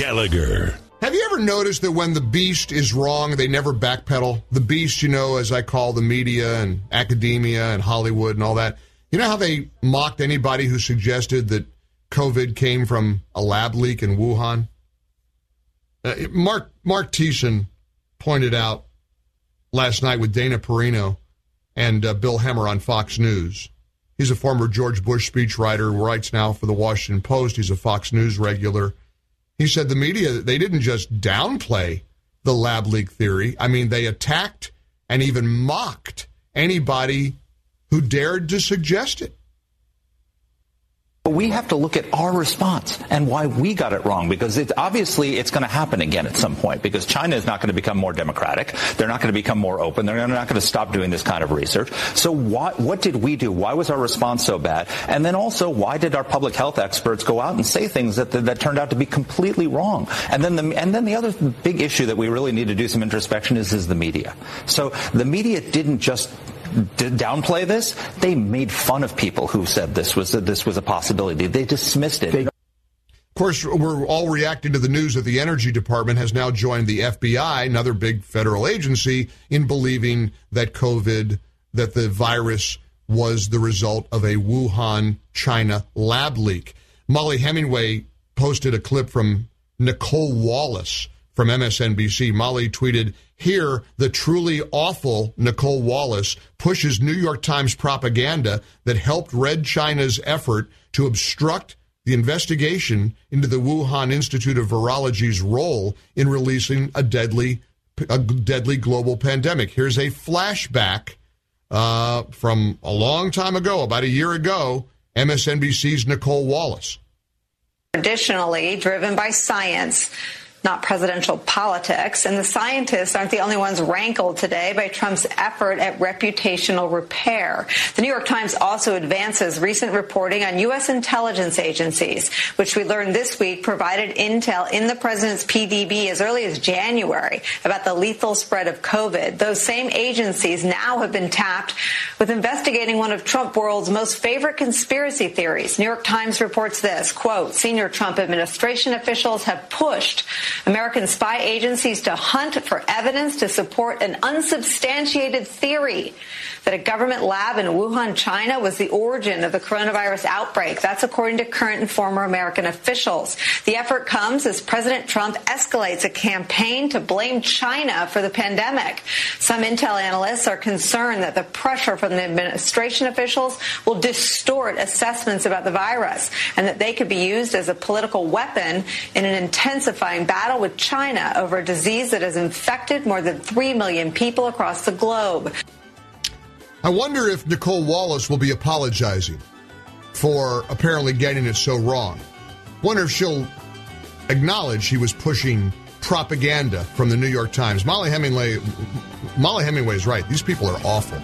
Gallagher. Have you ever noticed that when the beast is wrong, they never backpedal? The beast, you know, as I call the media and academia and Hollywood and all that. You know how they mocked anybody who suggested that COVID came from a lab leak in Wuhan? Uh, Mark Mark Thiessen pointed out last night with Dana Perino and uh, Bill Hemmer on Fox News. He's a former George Bush speechwriter, writes now for the Washington Post. He's a Fox News regular. He said the media, they didn't just downplay the lab leak theory. I mean, they attacked and even mocked anybody who dared to suggest it. But we have to look at our response and why we got it wrong because obviously it's going to happen again at some point because China is not going to become more democratic. They're not going to become more open. They're not going to stop doing this kind of research. So what, what did we do? Why was our response so bad? And then also, why did our public health experts go out and say things that, that, that turned out to be completely wrong? And then the, and then the other big issue that we really need to do some introspection is, is the media. So the media didn't just downplay this. They made fun of people who said this was a, this was a possibility. They dismissed it. of course, we're all reacting to the news that the Energy Department has now joined the FBI, another big federal agency, in believing that COVID, that the virus was the result of a Wuhan, China lab leak. Mollie Hemingway posted a clip from Nicolle Wallace from MSNBC. Mollie tweeted, Here, the truly awful Nicolle Wallace pushes New York Times propaganda that helped Red China's effort to obstruct the investigation into the Wuhan Institute of Virology's role in releasing a deadly, a deadly global pandemic. Here's a flashback uh, from a long time ago, about a year ago, MSNBC's Nicolle Wallace. Traditionally driven by science not presidential politics. And the scientists aren't the only ones rankled today by Trump's effort at reputational repair. The New York Times also advances recent reporting on U.S. intelligence agencies, which we learned this week provided intel in the president's PDB as early as January about the lethal spread of COVID. Those same agencies now have been tapped with investigating one of Trump world's most favorite conspiracy theories. New York Times reports this, quote, senior Trump administration officials have pushed American spy agencies to hunt for evidence to support an unsubstantiated theory that a government lab in Wuhan, China was the origin of the coronavirus outbreak. That's according to current and former American officials. The effort comes as President Trump escalates a campaign to blame China for the pandemic. Some intel analysts are concerned that the pressure from the administration officials will distort assessments about the virus and that they could be used as a political weapon in an intensifying battle with China over a disease that has infected more than 3 million people across the globe. I wonder if Nicolle Wallace will be apologizing for apparently getting it so wrong. Wonder if she'll acknowledge she was pushing propaganda from the New York Times. Mollie Hemingway, Mollie Hemingway is right. These people are awful.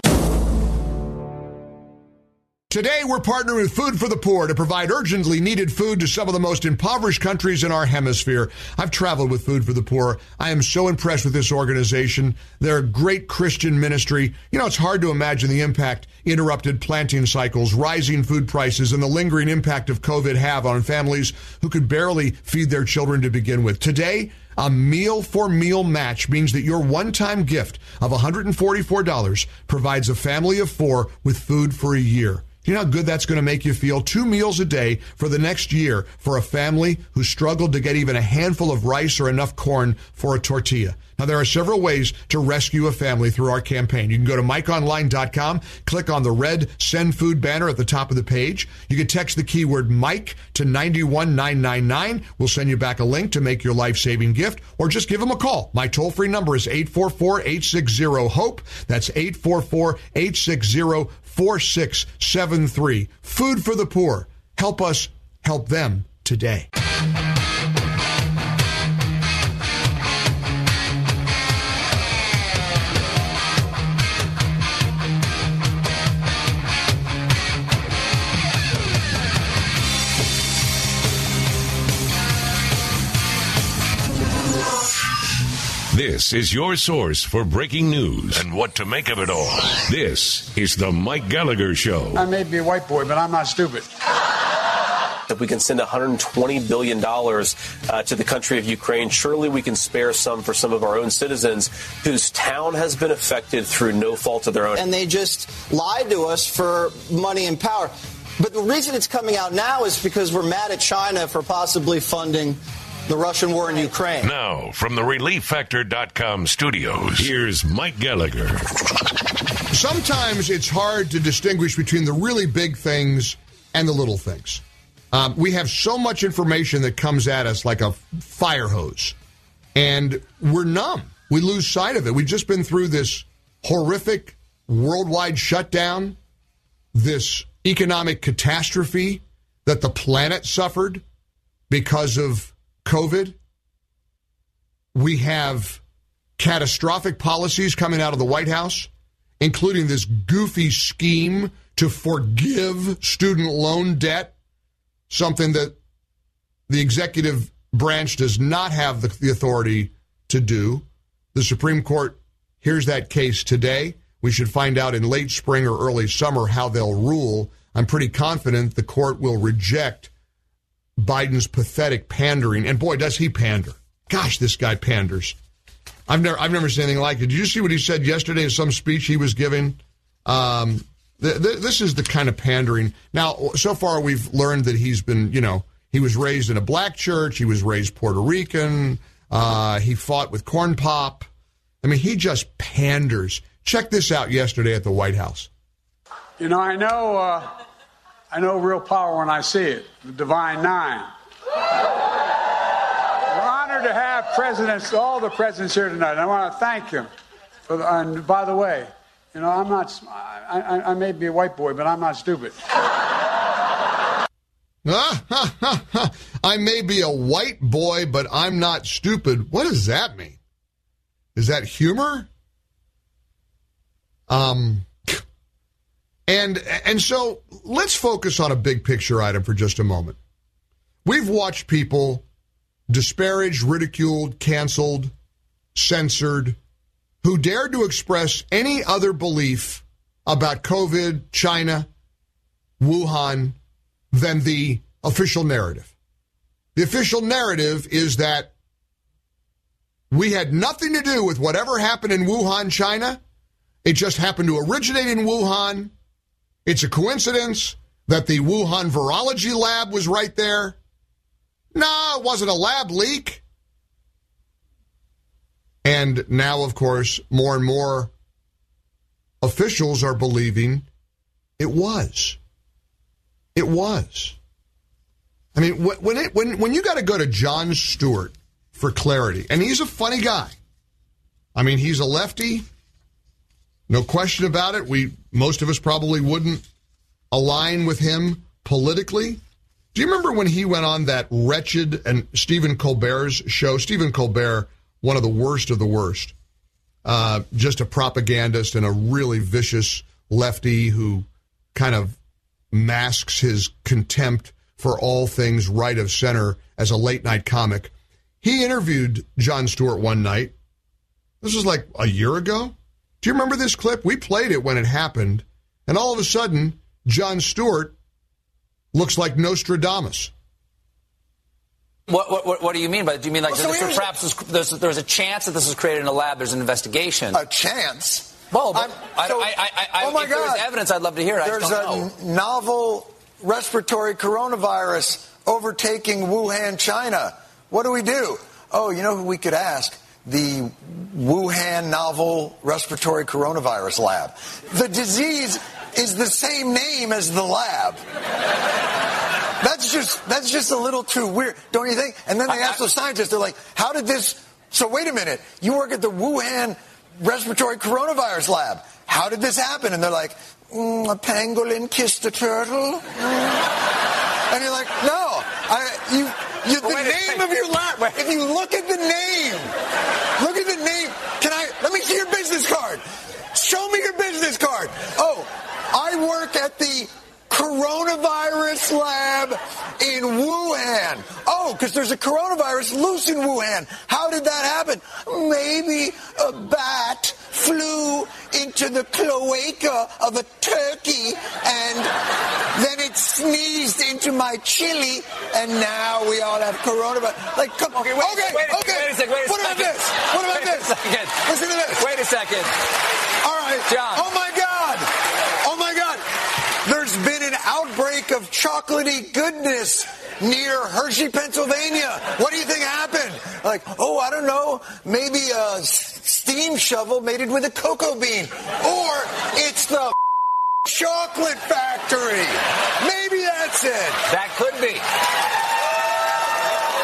Today, we're partnering with Food for the Poor to provide urgently needed food to some of the most impoverished countries in our hemisphere. I've traveled with Food for the Poor. I am so impressed with this organization. They're a great Christian ministry. You know, it's hard to imagine the impact interrupted planting cycles, rising food prices, and the lingering impact of COVID have on families who could barely feed their children to begin with. Today, a meal for meal match means that your one time gift of $144 provides a family of four with food for a year. You know how good that's going to make you feel? Two meals a day for the next year for a family who struggled to get even a handful of rice or enough corn for a tortilla. Now, there are several ways to rescue a family through our campaign. You can go to MikeOnline.com, click on the red Send Food banner at the top of the page. You can text the keyword Mike to 91999. We'll send you back a link to make your life saving gift, or just give them a call. My toll free number is 844 860 HOPE. That's 844 860 4673. Food for the poor. Help us help them today. This is your source for breaking news and what to make of it all. This is the Mike Gallagher Show. I may be a white boy, but I'm not stupid. If we can send $120 billion uh, to the country of Ukraine, surely we can spare some for some of our own citizens whose town has been affected through no fault of their own. And they just lied to us for money and power. But the reason it's coming out now is because we're mad at China for possibly funding the Russian war in Ukraine. Now, from the ReliefFactor.com studios, here's Mike Gallagher. Sometimes it's hard to distinguish between the really big things and the little things. Um, we have so much information that comes at us like a fire hose, and we're numb. We lose sight of it. We've just been through this horrific worldwide shutdown, this economic catastrophe that the planet suffered because of COVID. We have catastrophic policies coming out of the White House, including this goofy scheme to forgive student loan debt, something that the executive branch does not have the, the authority to do. The Supreme Court hears that case today. We should find out in late spring or early summer how they'll rule. I'm pretty confident the court will reject Biden's pathetic pandering. And boy, does he pander. Gosh, this guy panders. I've never, I've never seen anything like it. Did you see what he said yesterday in some speech he was giving? Um, th- th- this is the kind of pandering. Now, so far we've learned that he's been, you know, he was raised in a black church. He was raised Puerto Rican. Uh, he fought with corn pop. I mean, he just panders. Check this out yesterday at the White House. You know, I know, uh, I know real power when I see it. The Divine Nine. We're honored to have presidents, all the presidents here tonight. I want to thank them. For the, and by the way, you know, I'm not. I, I, I may be a white boy, but I'm not stupid. I may be a white boy, but I'm not stupid. What does that mean? Is that humor? Um, and and so let's focus on a big picture item for just a moment. We've watched people disparaged, ridiculed, canceled, censored, who dared to express any other belief about COVID, China, Wuhan than the official narrative. The official narrative is that we had nothing to do with whatever happened in Wuhan, China. It just happened to originate in Wuhan. It's a coincidence that the Wuhan virology lab was right there. No, it wasn't a lab leak. And now, of course, more and more officials are believing it was. It was. I mean, when it, when when you got to go to Jon Stewart for clarity, and he's a funny guy. I mean, he's a lefty, no question about it. We most of us probably wouldn't align with him politically. Do you remember when he went on that wretched and Stephen Colbert's show? Stephen Colbert, one of the worst of the worst, uh, just a propagandist and a really vicious lefty who kind of masks his contempt for all things right of center as a late night comic. He interviewed Jon Stewart one night. This was like a year ago. Do you remember this clip? We played it when it happened, and all of a sudden, Jon Stewart looks like Nostradamus. What, what, what do you mean by that? Do you mean like well, so perhaps there's, there's, there's, a chance that this was created in a lab? There's an investigation. A chance? Well, so, I, I, I, oh my if God. there was evidence, I'd love to hear it. There's a novel respiratory coronavirus overtaking Wuhan, China. What do we do? Oh, you know who we could ask? The Wuhan novel respiratory coronavirus lab. The disease is the same name as the lab. That's just that's just a little too weird, don't you think? And then they ask the scientists, they're like, "How did this?" So wait a minute, you work at the Wuhan respiratory coronavirus lab. How did this happen? And they're like, mm, "A pangolin kissed a turtle." Mm. And you're like, "No, I, you." You, the name of your lab. If you look at the name, look at the name. Can I? Let me see your business card. Show me your business card. Oh, I work at the coronavirus lab in Wuhan. Oh, because there's a coronavirus loose in Wuhan. How did that happen? Maybe a bat flew into the cloaca of a turkey and then it sneezed into my chili and now we all have coronavirus. Like, come Okay, wait, okay, wait, a- okay. wait a second, wait a what about this? What about Wait a this? second. Listen to this. Wait a second. All right. John. Oh my God. Oh my God. There's been an outbreak of chocolatey goodness near Hershey, Pennsylvania. What do you think happened? Like, oh, I don't know. Maybe a s- steam shovel mated with a cocoa bean. Or it's the chocolate factory. Maybe that's it. That could be.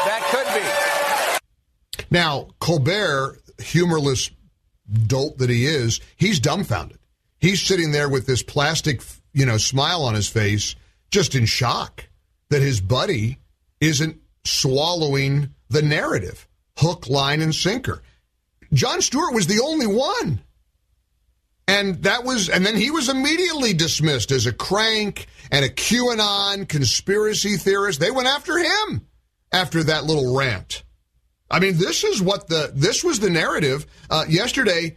That could be. Now, Colbert, humorless dolt that he is, he's dumbfounded. He's sitting there with this plastic, you know, smile on his face, just in shock that his buddy isn't swallowing the narrative, hook, line, and sinker. Jon Stewart was the only one. And that was, and then he was immediately dismissed as a crank and a QAnon conspiracy theorist. They went after him after that little rant. I mean, this is what the this was the narrative. Uh, yesterday,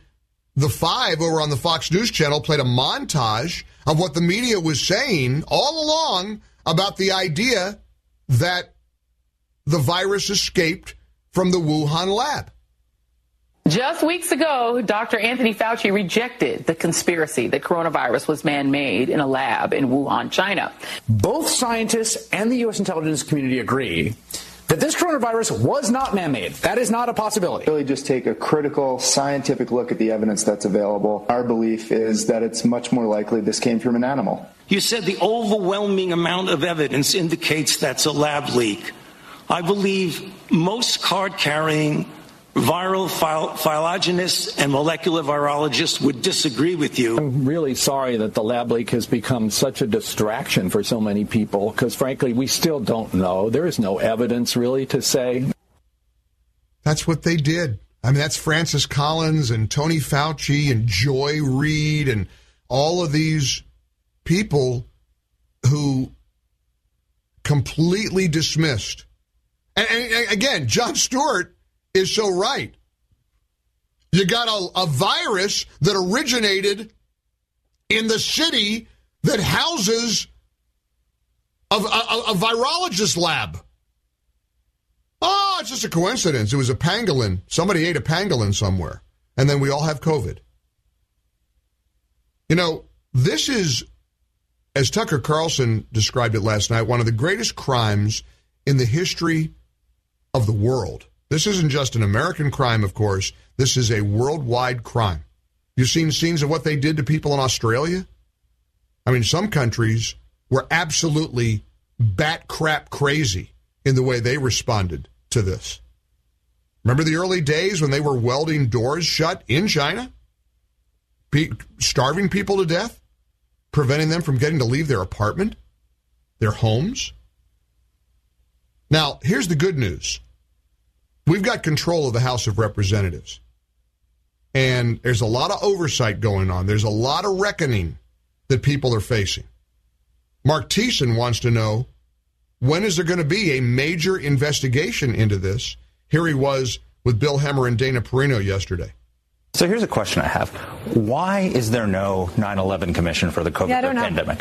the five over on the Fox News channel played a montage of what the media was saying all along about the idea that the virus escaped from the Wuhan lab. Just weeks ago, Dr. Anthony Fauci rejected the conspiracy that coronavirus was man made in a lab in Wuhan, China. Both scientists and the U.S. intelligence community agree that this coronavirus was not man made. That is not a possibility. Really, just take a critical scientific look at the evidence that's available. Our belief is that it's much more likely this came from an animal. You said the overwhelming amount of evidence indicates that's a lab leak. I believe most card carrying viral phylogenists and molecular virologists would disagree with you. I'm really sorry that the lab leak has become such a distraction for so many people because, frankly, we still don't know. There is no evidence really to say. That's what they did. I mean, that's Francis Collins and Tony Fauci and Joy Reid and all of these people who completely dismissed. And, and again, Jon Stewart is so right. You got a, a virus that originated in the city that houses a, a, a virologist lab. Oh, it's just a coincidence. It was a pangolin. Somebody ate a pangolin somewhere. And then we all have COVID. You know, this is, as Tucker Carlson described it last night, one of the greatest crimes in the history of the world. This isn't just an American crime, of course. This is a worldwide crime. You've seen scenes of what they did to people in Australia? I mean, some countries were absolutely bat crap crazy in the way they responded to this. Remember the early days when they were welding doors shut in China? Pe- starving people to death? Preventing them from getting to leave their apartment? Their homes? Now, here's the good news. We've got control of the House of Representatives. And there's a lot of oversight going on. There's a lot of reckoning that people are facing. Mark Thiessen wants to know when is there going to be a major investigation into this? Here he was with Bill Hemmer and Dana Perino yesterday. So here's a question I have. Why is there no 9 11 commission for the COVID Yeah, I don't know.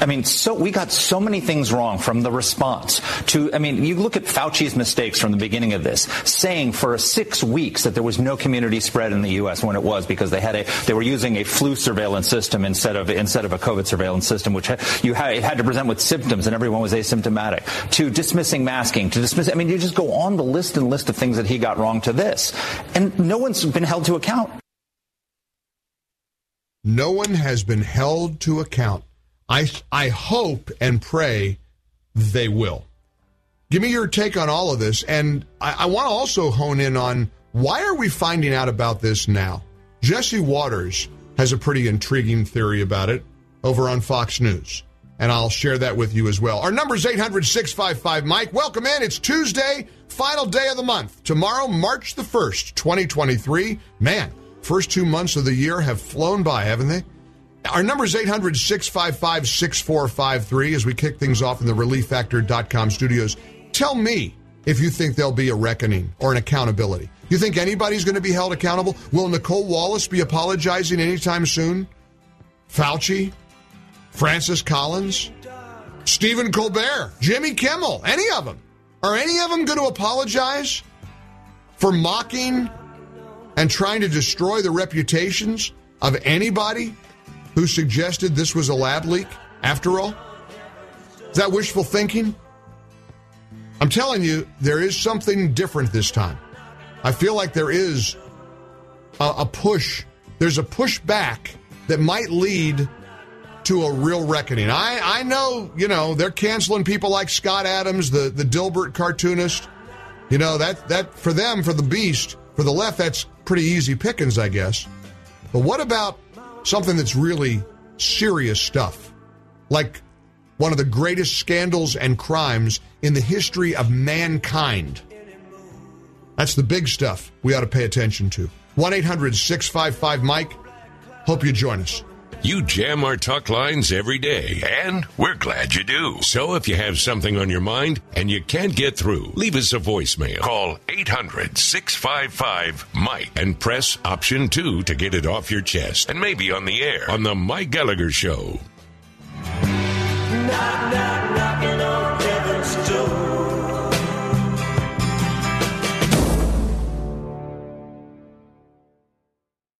I mean, so we got so many things wrong from the response to, I mean, you look at Fauci's mistakes from the beginning of this, saying for six weeks that there was no community spread in the U.S. when it was because they had a, they were using a flu surveillance system instead of, instead of a COVID surveillance system, which you had, had to present with symptoms and everyone was asymptomatic, to dismissing masking, to dismiss, I mean, you just go on the list and list of things that he got wrong to this. And no one's been held to account. No one has been held to account. I, I hope and pray they will. Give me your take on all of this. And I, I want to also hone in on why are we finding out about this now? Jesse Watters has a pretty intriguing theory about it over on Fox News. And I'll share that with you as well. Our number is 800 655 Mike. Welcome in. It's Tuesday, final day of the month. Tomorrow, March the 1st, 2023. Man, first two months of the year have flown by, haven't they? Our number is 800 655 6453 as we kick things off in the relieffactor.com studios. Tell me if you think there'll be a reckoning or an accountability. You think anybody's going to be held accountable? Will Nicolle Wallace be apologizing anytime soon? Fauci? Francis Collins? Stephen Colbert? Jimmy Kimmel? Any of them? Are any of them going to apologize for mocking and trying to destroy the reputations of anybody who suggested this was a lab leak after all? Is that wishful thinking? I'm telling you, there is something different this time. I feel like there is a, a push. There's a push back that might lead to a real reckoning. I, I know, you know, they're canceling people like Scott Adams, the, the Dilbert cartoonist. You know, that, that for them, for the beast, for the left, that's pretty easy pickings, I guess. But what about something that's really serious stuff, like one of the greatest scandals and crimes in the history of mankind. That's the big stuff we ought to pay attention to. 1 800 655 Mike. Hope you join us. You jam our talk lines every day, and we're glad you do. So if you have something on your mind and you can't get through, leave us a voicemail. Call 800 655 Mike and press option 2 to get it off your chest and maybe on the air on The Mike Gallagher Show. Knock, knock,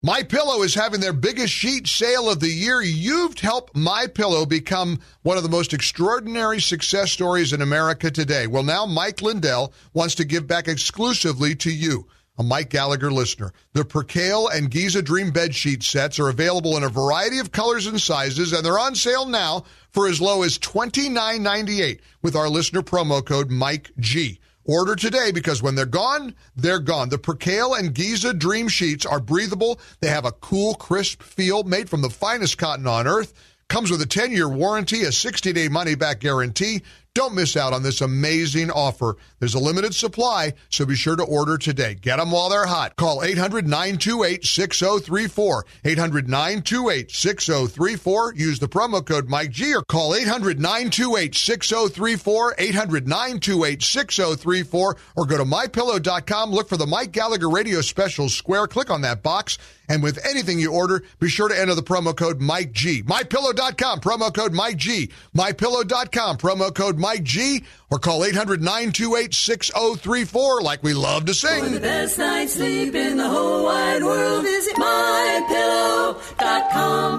My Pillow is having their biggest sheet sale of the year. You've helped My Pillow become one of the most extraordinary success stories in America today. Well, now Mike Lindell wants to give back exclusively to you, a Mike Gallagher listener. The Percale and Giza Dream bed sheet sets are available in a variety of colors and sizes, and they're on sale now for as low as $29.98 with our listener promo code Mike G. Order today because when they're gone, they're gone. The Percale and Giza Dream Sheets are breathable. They have a cool, crisp feel made from the finest cotton on earth. Comes with a 10 year warranty, a 60 day money back guarantee. Don't miss out on this amazing offer. There's a limited supply, so be sure to order today. Get them while they're hot. Call 800 928 6034. 800 928 6034. Use the promo code Mike G or call 800 928 6034. 800 928 6034. Or go to mypillow.com. Look for the Mike Gallagher Radio Specials square. Click on that box. And with anything you order, be sure to enter the promo code Mike G. MyPillow.com, promo code Mike G. MyPillow.com, promo code Mike G. Or call 800 928 6034 like we love to For the sing. best night's sleep in the whole wide world, visit mypillow.com.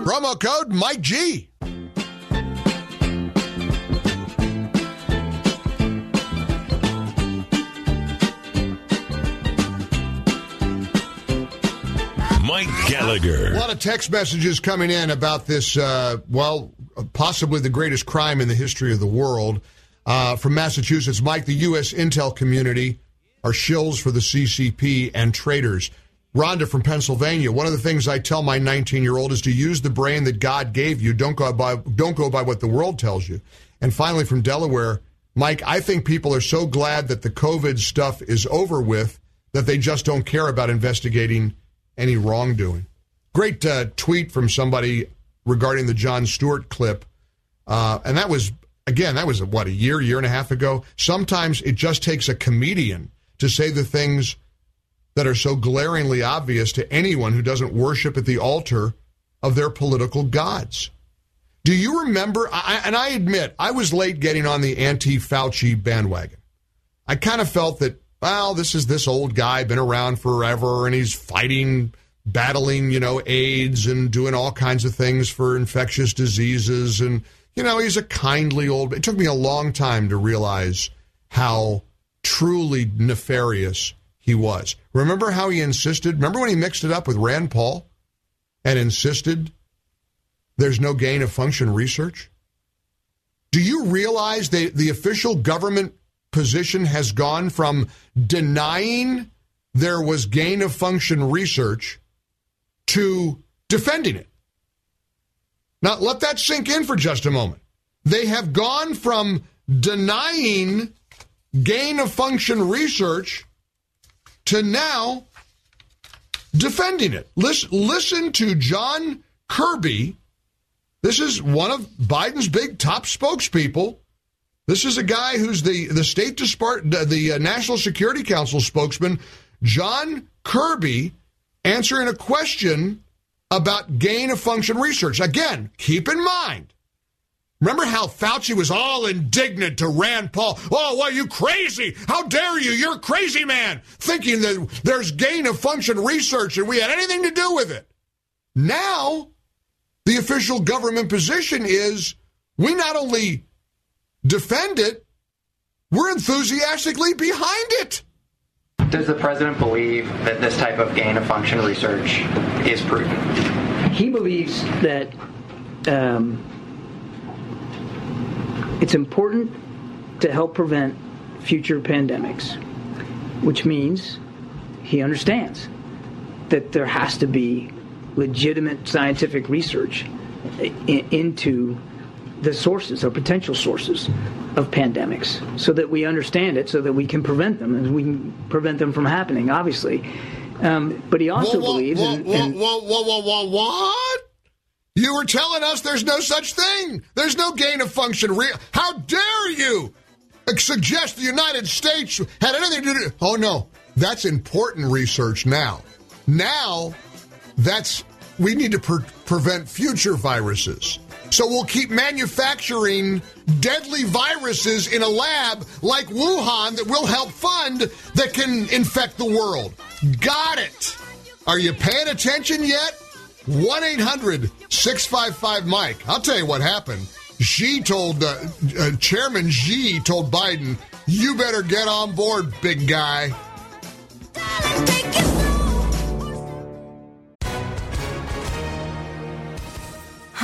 Promo code Mike G. Mike Gallagher. A lot of text messages coming in about this, uh, well, possibly the greatest crime in the history of the world. Uh, from Massachusetts, Mike, the U.S. intel community are shills for the CCP and traitors. Rhonda from Pennsylvania, one of the things I tell my 19 year old is to use the brain that God gave you. Don't go by, don't go by what the world tells you. And finally, from Delaware, Mike, I think people are so glad that the COVID stuff is over with that they just don't care about investigating any wrongdoing. Great uh, tweet from somebody regarding the Jon Stewart clip. Uh, and that was, again, that was, what, a year, year and a half ago? Sometimes it just takes a comedian to say the things that are so glaringly obvious to anyone who doesn't worship at the altar of their political gods. Do you remember? I, and I admit, I was late getting on the anti Fauci bandwagon. I kind of felt that, well, this is this old guy, been around forever, and he's fighting, battling, you know, AIDS and doing all kinds of things for infectious diseases. And, you know, he's a kindly old. It took me a long time to realize how truly nefarious he was. Remember how he insisted? Remember when he mixed it up with Rand Paul and insisted there's no gain of function research? Do you realize that the official government position has gone from denying there was gain of function research to defending it? Now, let that sink in for just a moment. They have gone from denying gain of function research to now defending it. Listen, listen to John Kirby. This is one of Biden's big top spokespeople. This is a guy who's the, the State Depart- the uh, National Security Council spokesman, John Kirby, answering a question about gain of function research. Again, keep in mind, Remember how Fauci was all indignant to Rand Paul? Oh, what, you crazy? How dare you? You're a crazy man, thinking that there's gain of function research and we had anything to do with it. Now, the official government position is we not only defend it, we're enthusiastically behind it. Does the president believe that this type of gain of function research is prudent? He believes that. Um, it's important to help prevent future pandemics, which means he understands that there has to be legitimate scientific research into the sources or potential sources of pandemics so that we understand it so that we can prevent them and we can prevent them from happening obviously um, but he also whoa, whoa, believes whoa, whoa, in, whoa, whoa, whoa, whoa, what? You were telling us there's no such thing. There's no gain of function. Re- How dare you suggest the United States had anything to do? Oh no, that's important research now. Now, that's we need to pre- prevent future viruses. So we'll keep manufacturing deadly viruses in a lab like Wuhan that we'll help fund that can infect the world. Got it. Are you paying attention yet? 1 800 655 Mike. I'll tell you what happened. Xi told, uh, uh, Chairman Xi told Biden, you better get on board, big guy.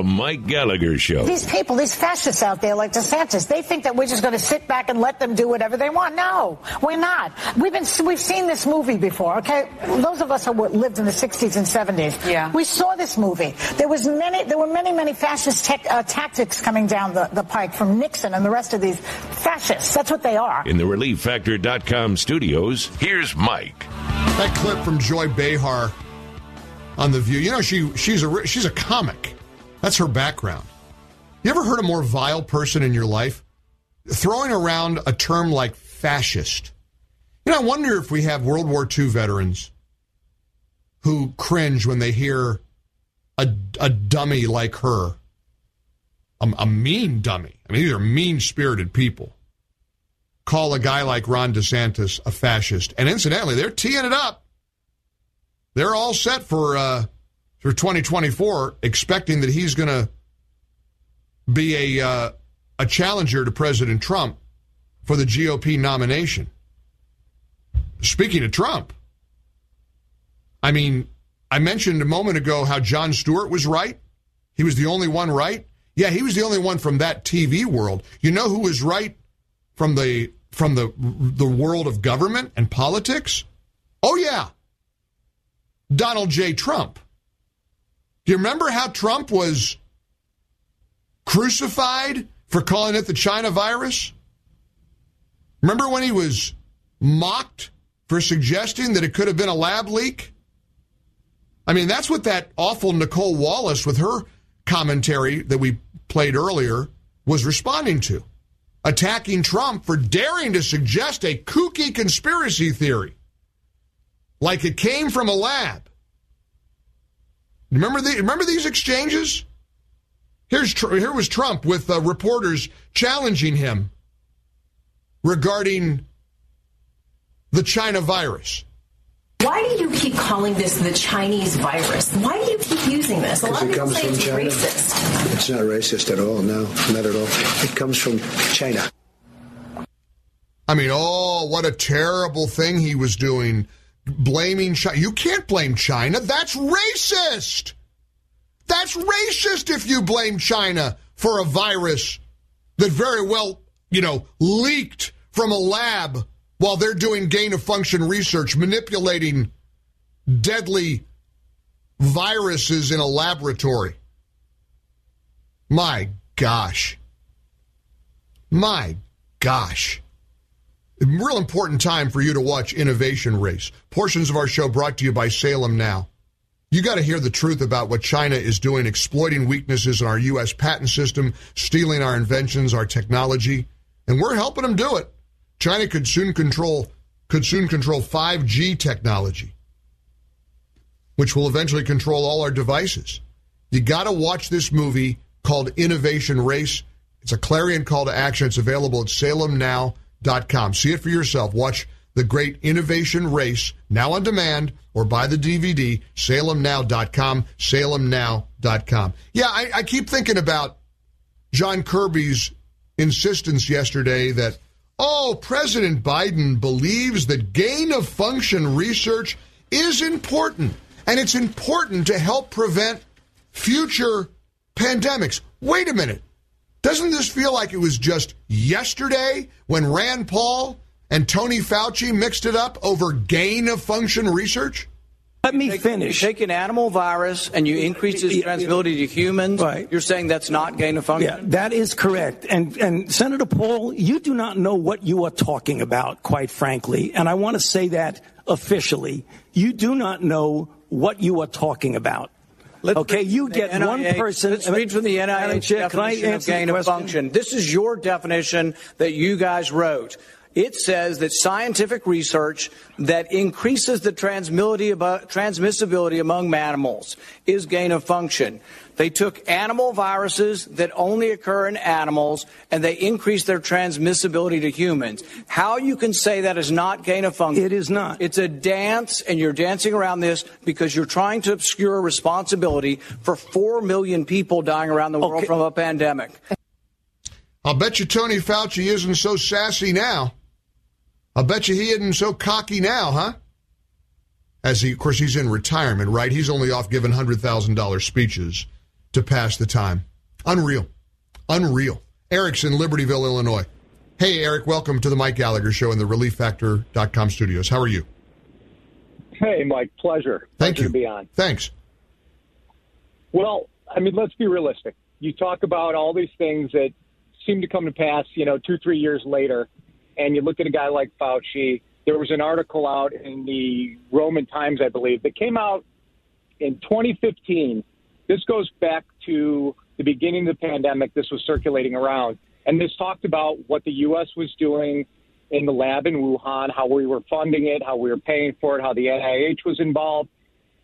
The Mike Gallagher Show. These people, these fascists out there like DeSantis, they think that we're just going to sit back and let them do whatever they want. No, we're not. We've been we've seen this movie before. Okay, those of us who lived in the 60s and 70s, yeah, we saw this movie. There was many, there were many, many fascist tech, uh, tactics coming down the, the pike from Nixon and the rest of these fascists. That's what they are. In the ReliefFactor.com studios, here's Mike. That clip from Joy Behar on The View. You know, she she's a she's a comic. That's her background. You ever heard a more vile person in your life? Throwing around a term like fascist. You know, I wonder if we have World War II veterans who cringe when they hear a, a dummy like her, a, a mean dummy. I mean, these are mean spirited people, call a guy like Ron DeSantis a fascist. And incidentally, they're teeing it up. They're all set for uh, for 2024, expecting that he's going to be a uh, a challenger to President Trump for the GOP nomination. Speaking of Trump, I mean, I mentioned a moment ago how Jon Stewart was right. He was the only one right. Yeah, he was the only one from that TV world. You know who was right from the from the the world of government and politics? Oh yeah. Donald J. Trump. Do you remember how Trump was crucified for calling it the China virus? Remember when he was mocked for suggesting that it could have been a lab leak? I mean, that's what that awful Nicolle Wallace with her commentary that we played earlier was responding to. Attacking Trump for daring to suggest a kooky conspiracy theory like it came from a lab. Remember, the, remember these exchanges? Here's here was Trump with uh, reporters challenging him regarding the China virus. Why do you keep calling this the Chinese virus? Why do you keep using this? A lot of it people comes say from it's China. racist. It's not racist at all. No, not at all. It comes from China. I mean, oh, what a terrible thing he was doing, blaming China. You can't blame China. That's racist. That's racist if you blame China for a virus that very well, you know, leaked from a lab while they're doing gain of function research, manipulating deadly viruses in a laboratory. My gosh. My gosh. Real important time for you to watch Innovation Race. Portions of our show brought to you by Salem Now. You got to hear the truth about what China is doing, exploiting weaknesses in our U.S. patent system, stealing our inventions, our technology, and we're helping them do it. China could soon control could soon control 5G technology, which will eventually control all our devices. You got to watch this movie called Innovation Race. It's a clarion call to action. It's available at salemnow.com. See it for yourself. Watch the great Innovation Race now on demand or buy the DVD, salemnow.com, salemnow.com. Yeah, I, I keep thinking about John Kirby's insistence yesterday that, oh, President Biden believes that gain of function research is important, and it's important to help prevent future pandemics. Wait a minute. Doesn't this feel like it was just yesterday when Rand Paul and Tony Fauci mixed it up over gain of function research? Let me finish. You take an animal virus and you increase its transmissibility to humans. Right. You're saying that's not gain of function. Yeah, that is correct. And and Senator Paul, you do not know what you are talking about, quite frankly. And I want to say that officially. You do not know what you are talking about. Okay, you get one person. Let's read from the NIH Chair, definition of gain of function. This is your definition that you guys wrote. It says that scientific research that increases the transmissibility among mammals is gain of function. They took animal viruses that only occur in animals and they increased their transmissibility to humans. How you can say that is not gain of function? It is not. It's a dance, and you're dancing around this because you're trying to obscure responsibility for four million people dying around the world from a pandemic. I'll bet you Tony Fauci isn't so sassy now. I'll bet you he isn't so cocky now, huh? As he, of course, he's in retirement, right? He's only off giving $100,000 speeches to pass the time. Unreal. Unreal. Eric's in Libertyville, Illinois. Hey, Eric, welcome to the Mike Gallagher Show in the ReliefFactor.com studios. How are you? Hey, Mike, pleasure. Thank pleasure you. To be on. Thanks. Well, I mean, let's be realistic. You talk about all these things that seem to come to pass, you know, two, three years later, and you look at a guy like Fauci. There was an article out in the Roman Times, I believe, that came out in 2015. This goes back to the beginning of the pandemic. This was circulating around. And this talked about what the U.S. was doing in the lab in Wuhan, how we were funding it, how we were paying for it, how the NIH was involved.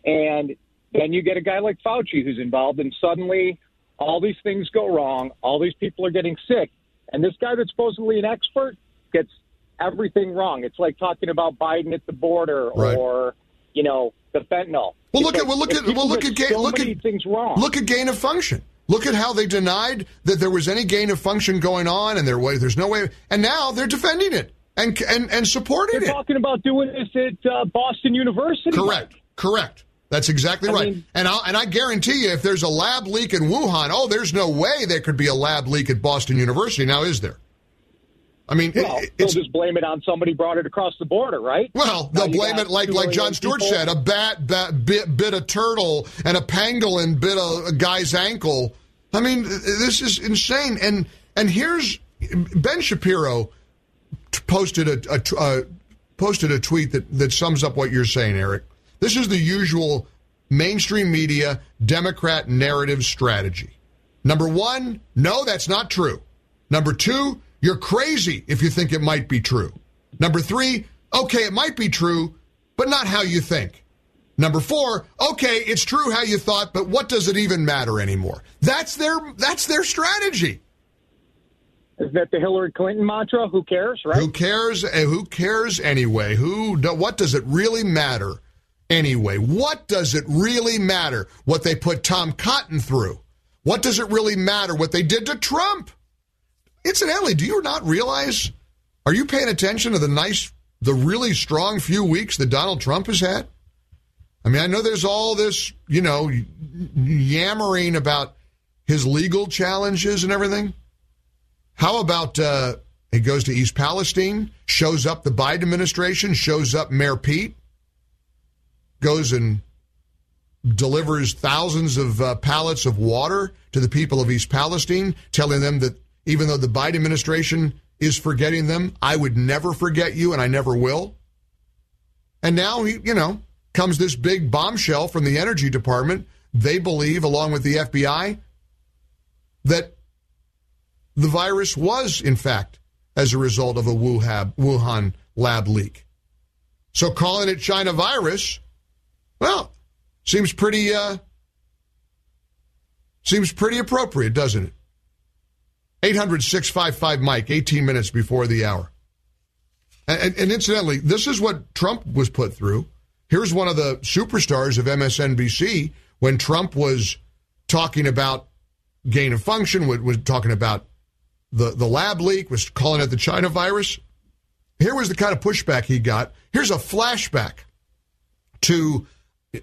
And then you get a guy like Fauci who's involved, and suddenly all these things go wrong. All these people are getting sick. And this guy that's supposedly an expert gets everything wrong. It's like talking about Biden at the border Right. or you know the fentanyl. Well, look at well, look at well, look at gain, so look at things wrong. Look at gain of function. Look at how they denied that there was any gain of function going on, and there there's no way, and now they're defending it and and and supporting They're it. talking about doing this at uh, Boston University. Correct. Correct. That's exactly I right. mean- and I and I guarantee you, if there's a lab leak in Wuhan, oh, there's no way there could be a lab leak at Boston University. Now, is there? I mean, it- Well, it's they'll just blame it on somebody brought it across the border, right? Well, they'll blame it like like Jon Stewart people. said: a bat, bat bit, bit a turtle, and a pangolin bit a, a guy's ankle. I mean, this is insane. And and here's Ben Shapiro posted a, a uh, posted a tweet that that sums up what you're saying, Eric. This is the usual mainstream media Democrat narrative strategy. Number one, no, that's not true. Number two, you're crazy if you think it might be true. Number three, okay, it might be true, but not how you think. Number four, okay, it's true how you thought, but what does it even matter anymore? That's their that's their strategy. Isn't that the Hillary Clinton mantra? Who cares, right? Who cares? eh, Who cares anyway? Who? What does it really matter anyway? What does it really matter? What they put Tom Cotton through? What does it really matter? What they did to Trump? Incidentally, do you not realize? Are you paying attention to the nice, the really strong few weeks that Donald Trump has had? I mean, I know there's all this, you know, yammering about his legal challenges and everything. How about uh, he goes to East Palestine, shows up the Biden administration, shows up Mayor Pete, goes and delivers thousands of uh, pallets of water to the people of East Palestine, telling them that even though the Biden administration is forgetting them, I would never forget you and I never will. And now you know, comes this big bombshell from the Energy Department. They believe, along with the FBI, that the virus was, in fact, as a result of a Wuhan, lab leak. So calling it China virus, well, seems pretty uh, seems pretty appropriate, doesn't it? 800 655 Mike, 18 minutes before the hour. And, and, incidentally, this is what Trump was put through. Here's one of the superstars of MSNBC when Trump was talking about gain of function, was, was talking about the, the lab leak, was calling it the China virus. Here was the kind of pushback he got. Here's a flashback to,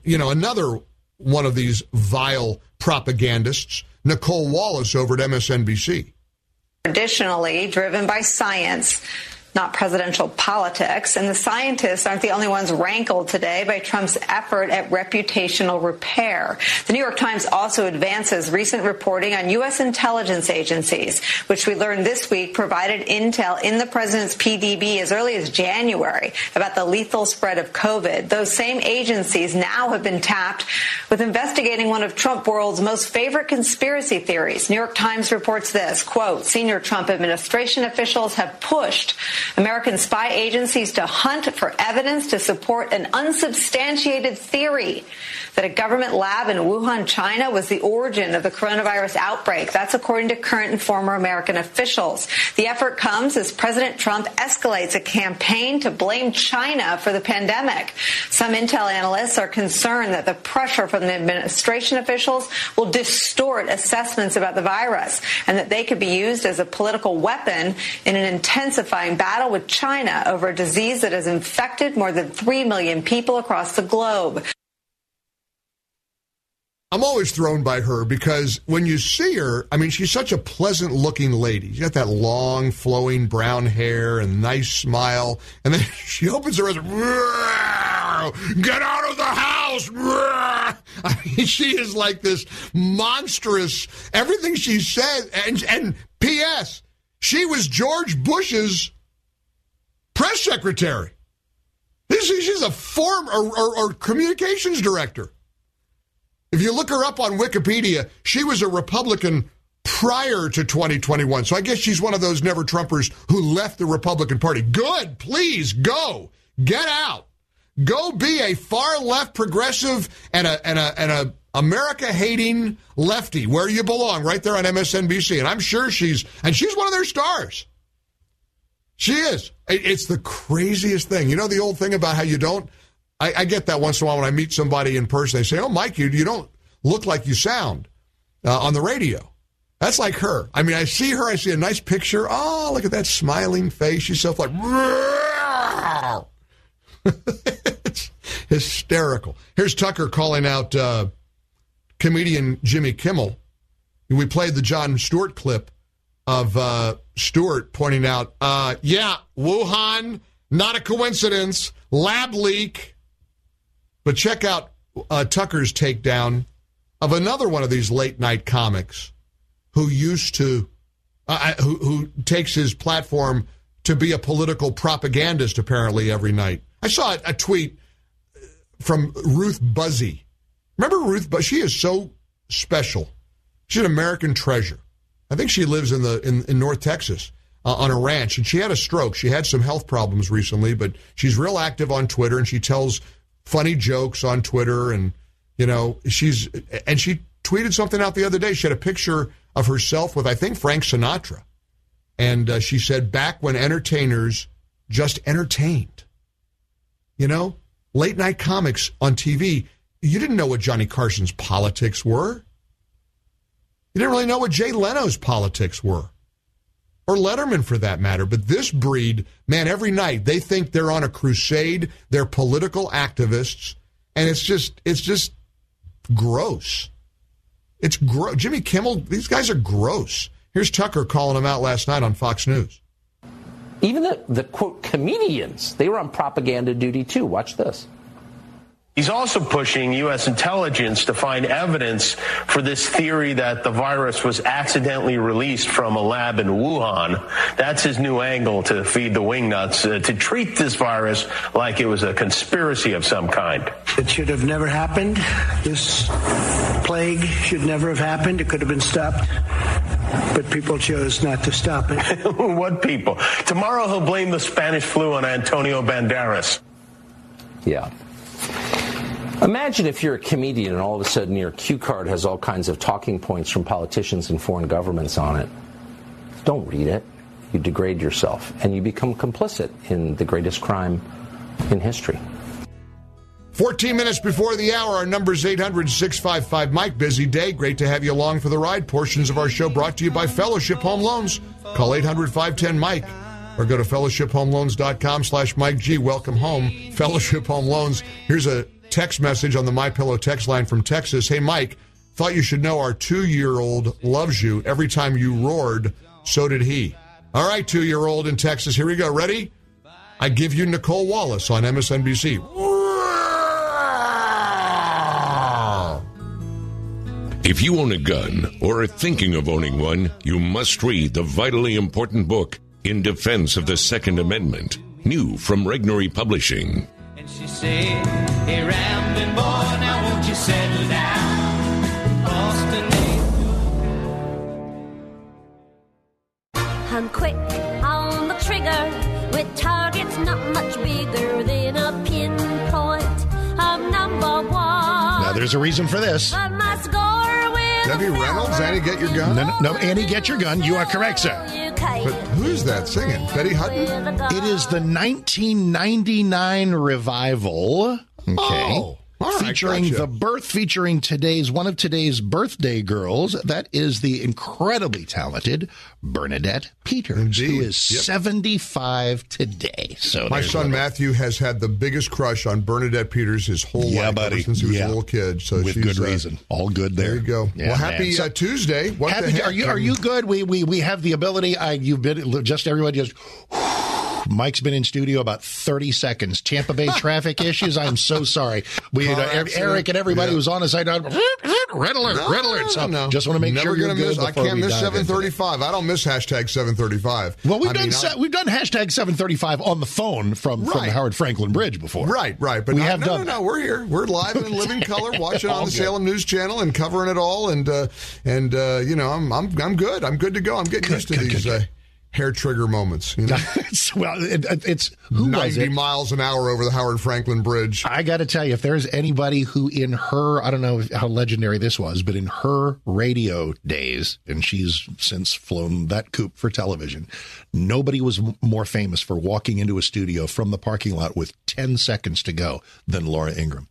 you know, another one of these vile propagandists, Nicolle Wallace over at MSNBC. Traditionally driven by science, not presidential politics. And the scientists aren't the only ones rankled today by Trump's effort at reputational repair. The New York Times also advances recent reporting on U.S. intelligence agencies, which we learned this week provided intel in the president's PDB as early as January about the lethal spread of COVID. Those same agencies now have been tapped with investigating one of Trump world's most favorite conspiracy theories. New York Times reports this, quote, senior Trump administration officials have pushed American spy agencies to hunt for evidence to support an unsubstantiated theory that a government lab in Wuhan, China was the origin of the coronavirus outbreak. That's according to current and former American officials. The effort comes as President Trump escalates a campaign to blame China for the pandemic. Some intel analysts are concerned that the pressure from the administration officials will distort assessments about the virus and that they could be used as a political weapon in an intensifying battle with China over a disease that has infected more than 3 million people across the globe. I'm always thrown by her because when you see her, I mean, she's such a pleasant looking lady. She's got that long, flowing brown hair and nice smile. And then she opens her eyes, get out of the house. I mean, she is like this monstrous, everything she said. And, and P.S., she was George Bush's press secretary. This is, she's a former or, or, or communications director. If you look her up on Wikipedia, she was a Republican prior to 2021. So I guess she's one of those never Trumpers who left the Republican Party. Good. Please go. Get out. Go be a far left progressive and a and a and a America hating lefty where you belong, right there on MSNBC. And I'm sure she's and she's one of their stars. She is. It's the craziest thing. You know the old thing about how you don't. I, I get that once in a while when I meet somebody in person. They say, "Oh, Mike, you you don't look like you sound uh, on the radio." That's like her. I mean, I see her. I see a nice picture. Oh, look at that smiling face. She's so like. it's hysterical. Here's Tucker calling out uh, comedian Jimmy Kimmel. We played the Jon Stewart clip of uh, Stewart pointing out, uh, yeah, Wuhan, not a coincidence, lab leak. But check out uh, Tucker's takedown of another one of these late night comics who used to, uh, who, who takes his platform to be a political propagandist apparently every night. I saw a, tweet from Ruth Buzzi. Remember Ruth? But she is so special. She's an American treasure. I think she lives in the in, in North Texas uh, on a ranch, and she had a stroke. She had some health problems recently, but she's real active on Twitter, and she tells funny jokes on Twitter, and you know she's and she tweeted something out the other day. She had a picture of herself with I think Frank Sinatra, and uh, she said back when entertainers just entertained. You know, late night comics on TV. You didn't know what Johnny Carson's politics were. You didn't really know what Jay Leno's politics were, or Letterman for that matter. But this breed, man, every night they think they're on a crusade. They're political activists, and it's just, it's just gross. It's gross. Jimmy Kimmel, these guys are gross. Here's Tucker calling them out last night on Fox News. Even the, the quote comedians, they were on propaganda duty too. Watch this. He's also pushing U.S. intelligence to find evidence for this theory that the virus was accidentally released from a lab in Wuhan. That's his new angle to feed the wingnuts, uh, to treat this virus like it was a conspiracy of some kind. It should have never happened. This plague should never have happened. It could have been stopped. But people chose not to stop it. what people? Tomorrow he'll blame the Spanish flu on Antonio Banderas. Yeah. Imagine if you're a comedian and all of a sudden your cue card has all kinds of talking points from politicians and foreign governments on it. Don't read it. You degrade yourself and you become complicit in the greatest crime in history. 14 minutes before the hour, our number is 800 655 Mike. Busy day. Great to have you along for the ride. Portions of our show brought to you by Fellowship Home Loans. Call 800 510 Mike or go to fellowshiphomeloans.com slash Mike G. Welcome home, Fellowship Home Loans. Here's a text message on the My Pillow text line from Texas. Hey, Mike, thought you should know our two-year-old loves you. Every time you roared, so did he. All right, two-year-old in Texas. Here we go. Ready? I give you Nicolle Wallace on MSNBC. If you own a gun or are thinking of owning one, you must read the vitally important book, In Defense of the Second Amendment, new from Regnery Publishing. And she said, Hey, rambling boy, now won't you settle down? Boston I'm quick on the trigger with targets not much bigger than a pinpoint. I'm number one. Now, there's a reason for this. But my score will Debbie Reynolds, Annie, get your gun. No, no, no, Annie, get your gun. You are correct, sir. But who's that singing? Betty Hutton? It is the 1999 revival. Okay. Oh, all right, featuring gotcha. the birth, featuring today's one of today's birthday girls. That is the incredibly talented Bernadette Peters, who is Yep. 75 today. So My son. Matthew has had the biggest crush on Bernadette Peters his whole Yeah, life buddy. since he was Yeah. a little kid. So with she's, good uh, reason. All good there. There you go. Yeah, well, happy. So- uh, Tuesday. What Happy-? Are you are you good? We we we have the ability. I you've been just everybody just. Mike's been in studio about 30 seconds. Tampa Bay traffic issues. I'm so sorry. We uh, accident. Eric and everybody Yeah. was on the side. Red alert! No, red alert! So no, no. just want to make Never sure you're gonna good miss. I can't miss dive into it. 735. I don't miss hashtag 735. Well, we've I done mean, se- we've done hashtag 735 on the phone from from Right. the Howard Frankland Bridge before. Right, right. But we no, have no, done. no, no. We're here. We're live and in living color, watching on the good. Salem News Channel and covering it all. And uh, and uh, you know, I'm I'm I'm good. I'm good to go. I'm getting used to these. Hair trigger moments. You know? it's, well, it, it's who was 90 it? miles an hour over the Howard Frankland Bridge. I got to tell you, if there's anybody who, in her, I don't know how legendary this was, but in her radio days, and she's since flown that coop for television, nobody was m- more famous for walking into a studio from the parking lot with 10 seconds to go than Laura Ingraham.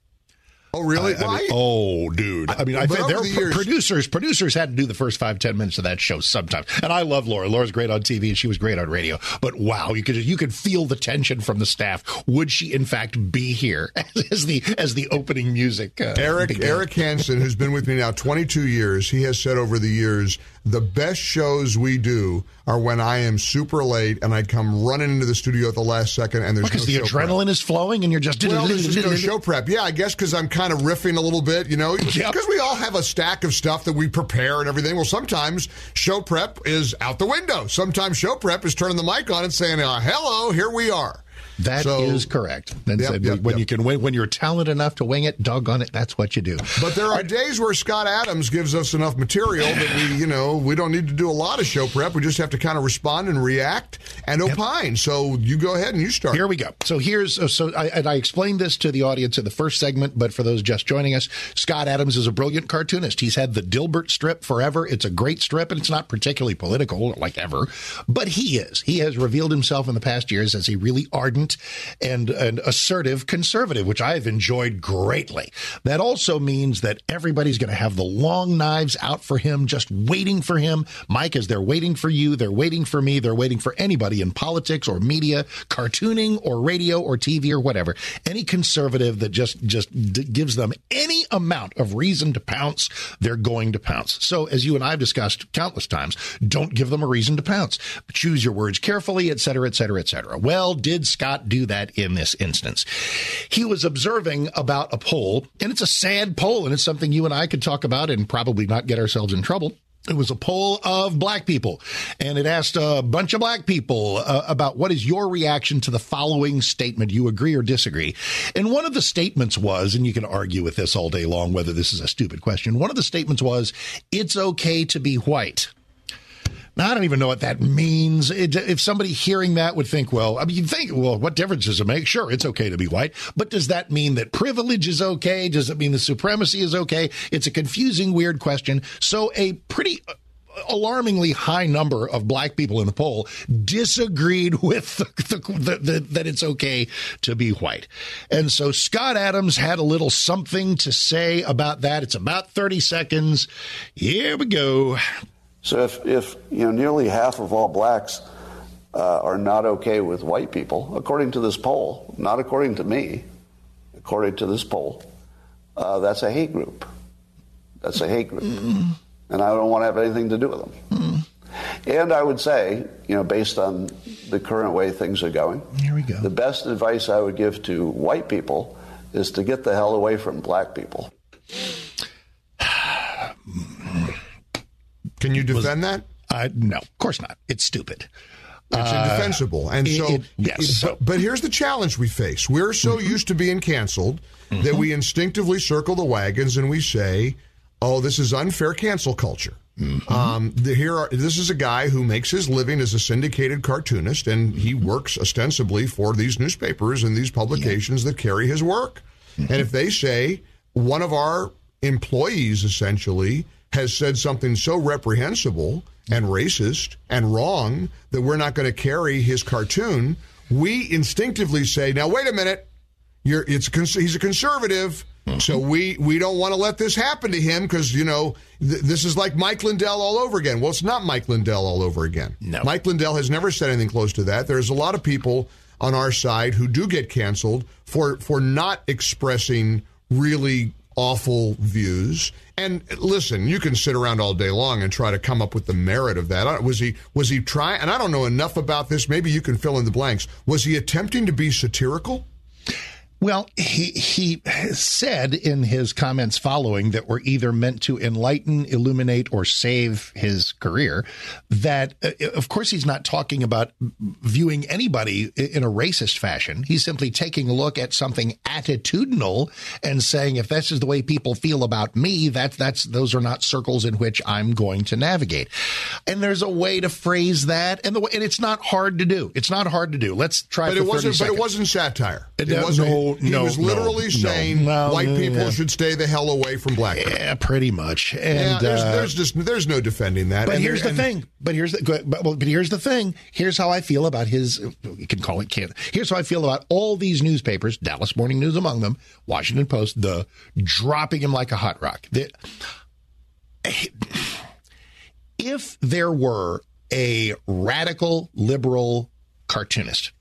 Oh, really? I- I mean, oh, dude. I mean, I think there the years- producers. Producers had to do the first five, ten minutes of that show sometimes. And I love Laura. Laura's great on TV, and she was great on radio. But wow, you could you could feel the tension from the staff. Would she, in fact, be here as the as the opening music? Uh, Eric began? Eric Hansen, who's been with me now 22 years, he has said over the years the best shows we do are when I am super late and I come running into the studio at the last second and there's because no the show prep. adrenaline is flowing, and you're just Well, there's no show prep. Yeah, I guess because I'm kind of riffing a little bit, you know, because we all have a stack of stuff that we prepare and everything. Well, sometimes show prep is out the window. Sometimes show prep is turning the mic on and saying, uh, "Hello, here we are." That is So- correct. And Yep, so yep, when yep. you can win, when you're talented enough to wing it, doggone it, that's what you do. But there are days where Scott Adams gives us enough material that we, you know, we don't need to do a lot of show prep. We just have to kind of respond and react and opine. So you go ahead and you start. Here we go. So here's uh, so I, and I explained this to the audience in the first segment, but for those just joining us, Scott Adams is a brilliant cartoonist. He's had the Dilbert strip forever. It's a great strip, and it's not particularly political like ever, but he is. He has revealed himself in the past years as a really ardent and an assertive conservative, which I've enjoyed greatly. That also means that everybody's going to have the long knives out for him, just waiting for him. Mike, as they're waiting for you, they're waiting for me, they're waiting for anybody in politics or media, cartooning or radio or TV or whatever. Any conservative that just just d- gives them any amount of reason to pounce, they're going to pounce. So, as you and I've discussed countless times, don't give them a reason to pounce. Choose your words carefully, et cetera, et cetera, et cetera. Well, did Scott do that in this instance? He was observing about a poll, and it's a sad poll, and it's something you and I could talk about and probably not get ourselves in trouble. It was a poll of black people, and it asked a bunch of black people uh, about what is your reaction to the following statement. You agree or disagree? And one of the statements was, and you can argue with this all day long whether this is a stupid question. One of the statements was, it's okay to be white. Now, I don't even know what that means. It, if somebody hearing that would think, well, I mean, you'd think, well, what difference does it make? Sure, it's okay to be white. But does that mean that privilege is okay? Does it mean the supremacy is okay? It's a confusing, weird question. So a pretty uh, alarmingly high number of black people in the poll disagreed with the, the, the, that it's okay to be white. And so Scott Adams had a little something to say about that. It's about 30 seconds. Here we go. So if, if you know nearly half of all blacks uh, are not okay with white people, according to this poll, not according to me, according to this poll, uh, that's a hate group. That's a hate group, and I don't want to have anything to do with them. And I would say, you know, based on the current way things are going, here we go. The best advice I would give to white people is to get the hell away from black people. Can you defend that? Uh, no, of course not. It's stupid. It's Uh, indefensible. And so, it- yes. it- so- but, here's the challenge we face. We're so Mm-hmm. used to being canceled that we instinctively circle the wagons and we say, oh, this is unfair cancel culture. Mm-hmm. Um, the, here are, this is a guy who makes his living as a syndicated cartoonist, and he works ostensibly for these newspapers and these publications that carry his work. Mm-hmm. And if they say one of our employees essentially has said something so reprehensible and racist and wrong that we're not going to carry his cartoon, we instinctively say, "Now wait a minute, you're it's he's a conservative." Mm-hmm. So we we don't want to let this happen to him because you know th- this is like Mike Lindell all over again. Well, it's not Mike Lindell all over again. No, Mike Lindell has never said anything close to that. There's a lot of people on our side who do get canceled for for not expressing really awful views. And listen, you can sit around all day long and try to come up with the merit of that. Was he was he trying? And I don't know enough about this. Maybe you can fill in the blanks. Was he attempting to be satirical? Well, he he said in his comments following that were either meant to enlighten, illuminate, or save his career. That, uh, of course, he's not talking about viewing anybody in a racist fashion. He's simply taking a look at something attitudinal and saying, if this is the way people feel about me, that that's those are not circles in which I'm going to navigate. And there's a way to phrase that, and the way, and it's not hard to do. It's not hard to do. Let's try. But it wasn't. 30 But it wasn't satire. It No, wasn't. no, he no, was literally no. saying Well, white people yeah. should stay the hell away from black people. Yeah, pretty much. And yeah, there's, uh, there's just there's no defending that. But And here's the thing. But here's the but, but here's the thing. Here's how I feel about his. You can call it can. Here's how I feel about all these newspapers. Dallas Morning News among them. Washington Post. The dropping him like a hot rock. The, if there were a radical liberal cartoonist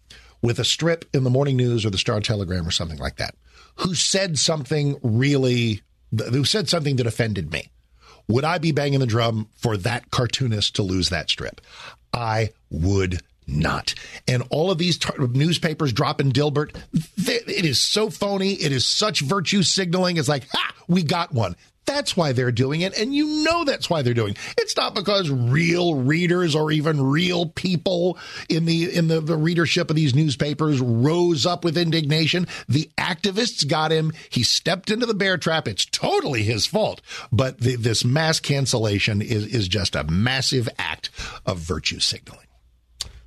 with a strip in the morning news or the Star Telegram or something like that, who said something really, who said something that offended me, would I be banging the drum for that cartoonist to lose that strip? I would not. And all of these tar- newspapers dropping Dilbert, th- it is so phony. It is such virtue signaling. It's like, ha, we got one. That's why they're doing it. And you know that's why they're doing it. It's not because real readers or even real people in the in the, the readership of these newspapers rose up with indignation. The activists got him. He stepped into the bear trap. It's totally his fault. But the, this mass cancellation is is just a massive act of virtue signaling.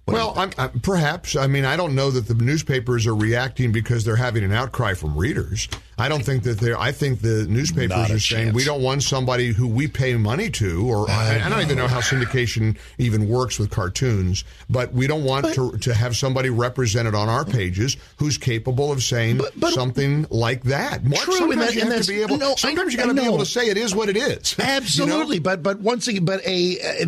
Well, I'm, i perhaps. I mean, I don't know that the newspapers are reacting because they're having an outcry from readers. I don't think that they're. I think the newspapers are saying chance. we don't want somebody who we pay money to, or I, I don't even know how syndication even works with cartoons. But we don't want to to have somebody represented on our pages who's capable of saying but something like that. Mark, True, and sometimes that- you have to be able. no, I- sometimes you got to be able to say it is what it is. You know? Absolutely, but but once again, but a uh,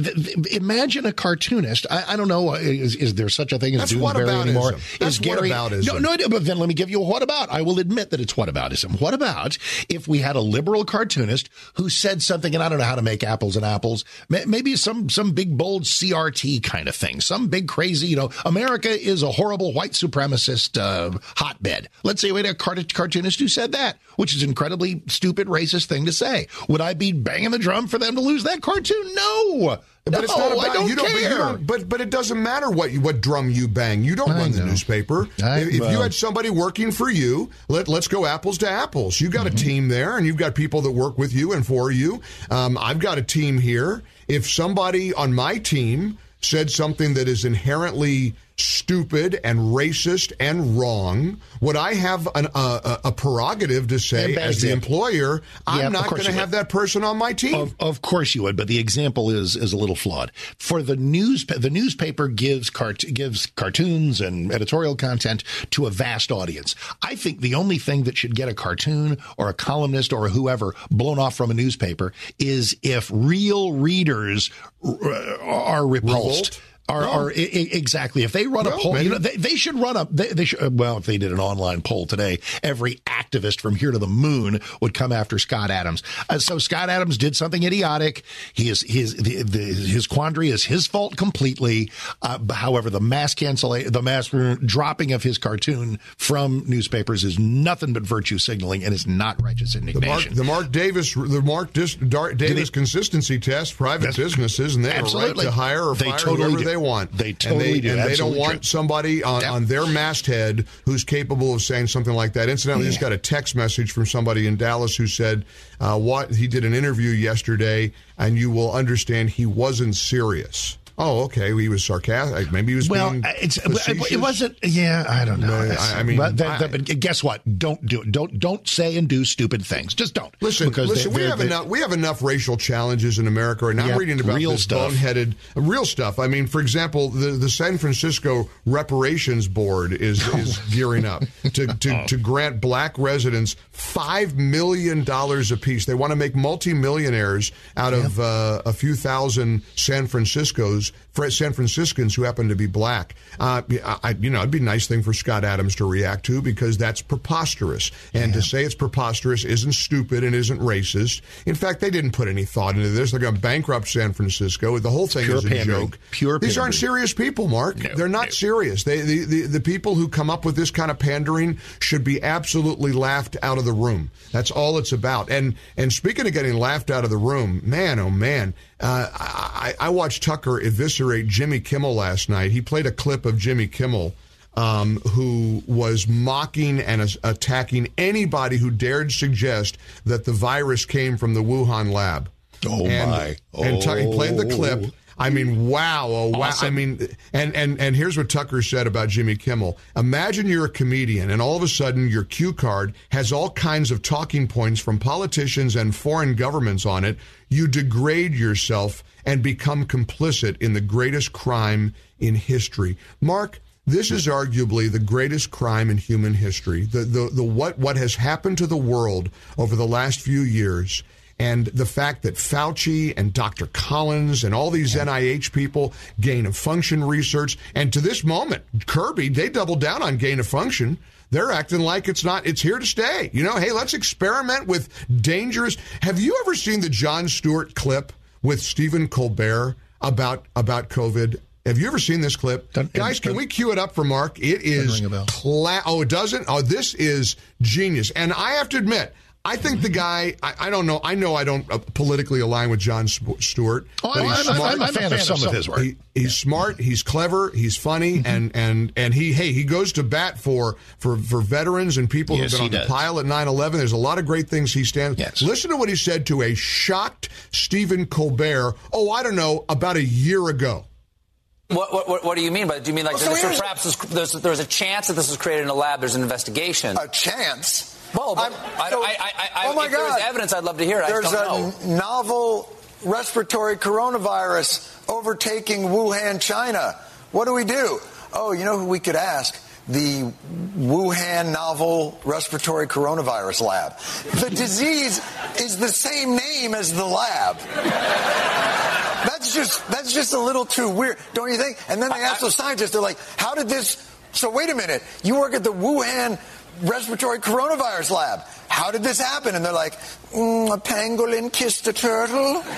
imagine a cartoonist. I, I don't know. uh, Is, is there such a thing as That's whataboutism. anymore? That's is Gary? No, no. But then let me give you a what about. I will admit that it's whataboutism. What about if we had a liberal cartoonist who said something, and I don't know how to make apples and apples. Maybe some some big bold CRT kind of thing. Some big crazy. You know, America is a horrible white supremacist uh, hotbed. Let's say we had a cartoonist who said that, which is an incredibly stupid, racist thing to say. Would I be banging the drum for them to lose that cartoon? No. But it's not about I don't you. Don't, but, care. don't, but but it doesn't matter what you, what drum you bang. You don't run the newspaper. I- if if you had somebody working for you, let let's go apples to apples. You got Mm-hmm. a team there, and you've got people that work with you and for you. Um, I've got a team here. If somebody on my team said something that is inherently stupid and racist and wrong, would I have an, uh, a, a prerogative to say, as the employer, I'm Yeah, not going to have would. that person on my team? Of, of course you would, but the example is is a little flawed. For the news, the newspaper gives cart- gives cartoons and editorial content to a vast audience. I think the only thing that should get a cartoon or a columnist or whoever blown off from a newspaper is if real readers uh, are repulsed. Revolt? Are, No. are i- i- exactly if they run a No, poll, you know, they, they should run a. They, they should. Well, if they did an online poll today, every activist from here to the moon would come after Scott Adams. Uh, so Scott Adams did something idiotic. He is his the, the, his quandary is his fault completely. Uh, however, the mass cancellation, the mass dropping of his cartoon from newspapers is nothing but virtue signaling, and it's not righteous The Mark, indignation. the Mark Davis, the Mark Dis, Davis consistency test, private businesses, and they have right Absolutely. to hire or They fire totally whoever do. they want. They and totally they, do. And they don't want somebody on, on their masthead who's capable of saying something like that. Incidentally, just got a text message from somebody in Dallas who said, uh, "What he did an interview yesterday, and you will understand he wasn't serious." Oh, okay. He was sarcastic. Maybe he was Well, being it's facetious. it wasn't. Yeah, I don't know. No, I- I mean, but, I- but guess what? Don't do it. Don't don't say and do stupid things. Just don't. Listen, Because listen. they- we have enough. We have enough racial challenges in America, and I'm Yeah, reading about real this stuff. boneheaded, real stuff. I mean, for example, the the San Francisco Reparations Board is is gearing up to to, to grant black residents five million dollars apiece. They want to make multimillionaires out of uh, a few thousand San Franciscos those San Franciscans who happen to be black. Uh, I, you know, it'd be a nice thing for Scott Adams to react to because that's preposterous. And yeah. to say it's preposterous isn't stupid and isn't racist. In fact, they didn't put any thought into this. They're going to bankrupt San Francisco. The whole thing Pure is a pandering. joke. Pure These pandering. aren't serious people, Mark. No, They're not no. serious. They, the, the, the people who come up with this kind of pandering should be absolutely laughed out of the room. That's all it's about. And and speaking of getting laughed out of the room, man, oh man, uh, I, I watched Tucker eviscerate Jimmy Kimmel last night. He played a clip of Jimmy Kimmel. Um, who was mocking and attacking anybody who dared suggest that the virus came from the Wuhan lab. Oh, and, my. And Tucker he played the Oh. clip. I mean, wow, oh wow. Awesome. I mean, and and and here's what Tucker said about Jimmy Kimmel. Imagine you're a comedian, and all of a sudden your cue card has all kinds of talking points from politicians and foreign governments on it. You degrade yourself and become complicit in the greatest crime in history. Mark. This is arguably the greatest crime in human history. The, the, the what, what has happened to the world over the last few years and the fact that Fauci and Dr. Collins and all these NIH people, gain of function research, and to this moment, Kirby, they doubled down on gain of function. They're acting like it's not, it's here to stay. You know, hey, let's experiment with dangerous. Have you ever seen the Jon Stewart clip with Stephen Colbert about, about COVID? Have you ever seen this clip? Guys, can we cue it up for Mark? It is ring a bell. cla- oh, it doesn't? Oh, this is genius. And I have to admit, I think the guy, I, I don't know, I know I don't uh, politically align with Jon Stewart. Oh, but I'm- he's I'm- smart. I'm a fan of some of his work. He, he's smart, he's clever, he's funny, and, and, and he, hey, he goes to bat for, for, for veterans and people Yes, who've been on does. the pile at 9 11. There's a lot of great things he stands. Yes. Listen to what he said to a shocked Stephen Colbert, oh, I don't know, about a year ago. What, what, what, what do you mean? But do you mean like Well, so this, perhaps this, there's, there's a chance that this was created in a lab? There's an investigation. A chance? Well, but I, so- I, I, I, oh my if God. evidence, I'd love to hear it. There's a novel respiratory coronavirus overtaking Wuhan, China. What do we do? Oh, you know who we could ask? The Wuhan novel respiratory coronavirus lab. The disease is the same name as the lab. That's just that's just a little too weird, don't you think? And then they ask the scientists, they're like, "How did this?" So wait a minute, you work at the Wuhan respiratory coronavirus lab. How did this happen? And they're like, mm, "A pangolin kissed a turtle."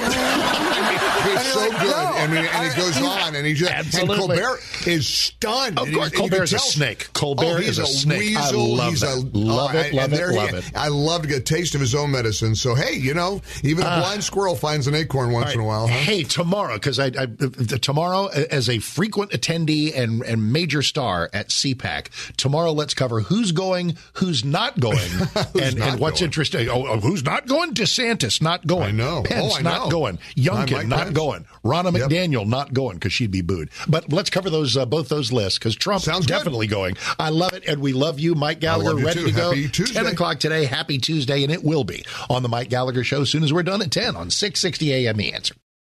He's so like, good. "No, I mean, and it goes I- on, and he just Absolutely. and Colbert is stunned. Of course, he- and you Colbert is a snake. Colbert oh, he's is a snake. I love he's that. A, Love it, and love it, there he- it. I love to get a taste of his own medicine. So hey, you know, even a Uh, blind squirrel finds an acorn once All in a while. Huh? Hey, tomorrow, because I, I tomorrow as a frequent attendee and and major star at CPAC, tomorrow let's cover who's going, who's not going, and, not and what's going? interesting. Oh, oh, who's not going? DeSantis not going. I know. Pence Oh, I not know. going. Youngkin not Pence. going. Ronna Yep. McDaniel not going because she'd be booed. But let's cover those uh, both those lists because Trump Sounds good. definitely going. I love it, and we love you, Mike Gallagher. you ready too. to go. Happy Tuesday. Ten o'clock today. Happy Tuesday, and it will be on the Mike Gallagher Show as soon as we're done at ten on six sixty a.m. The answer.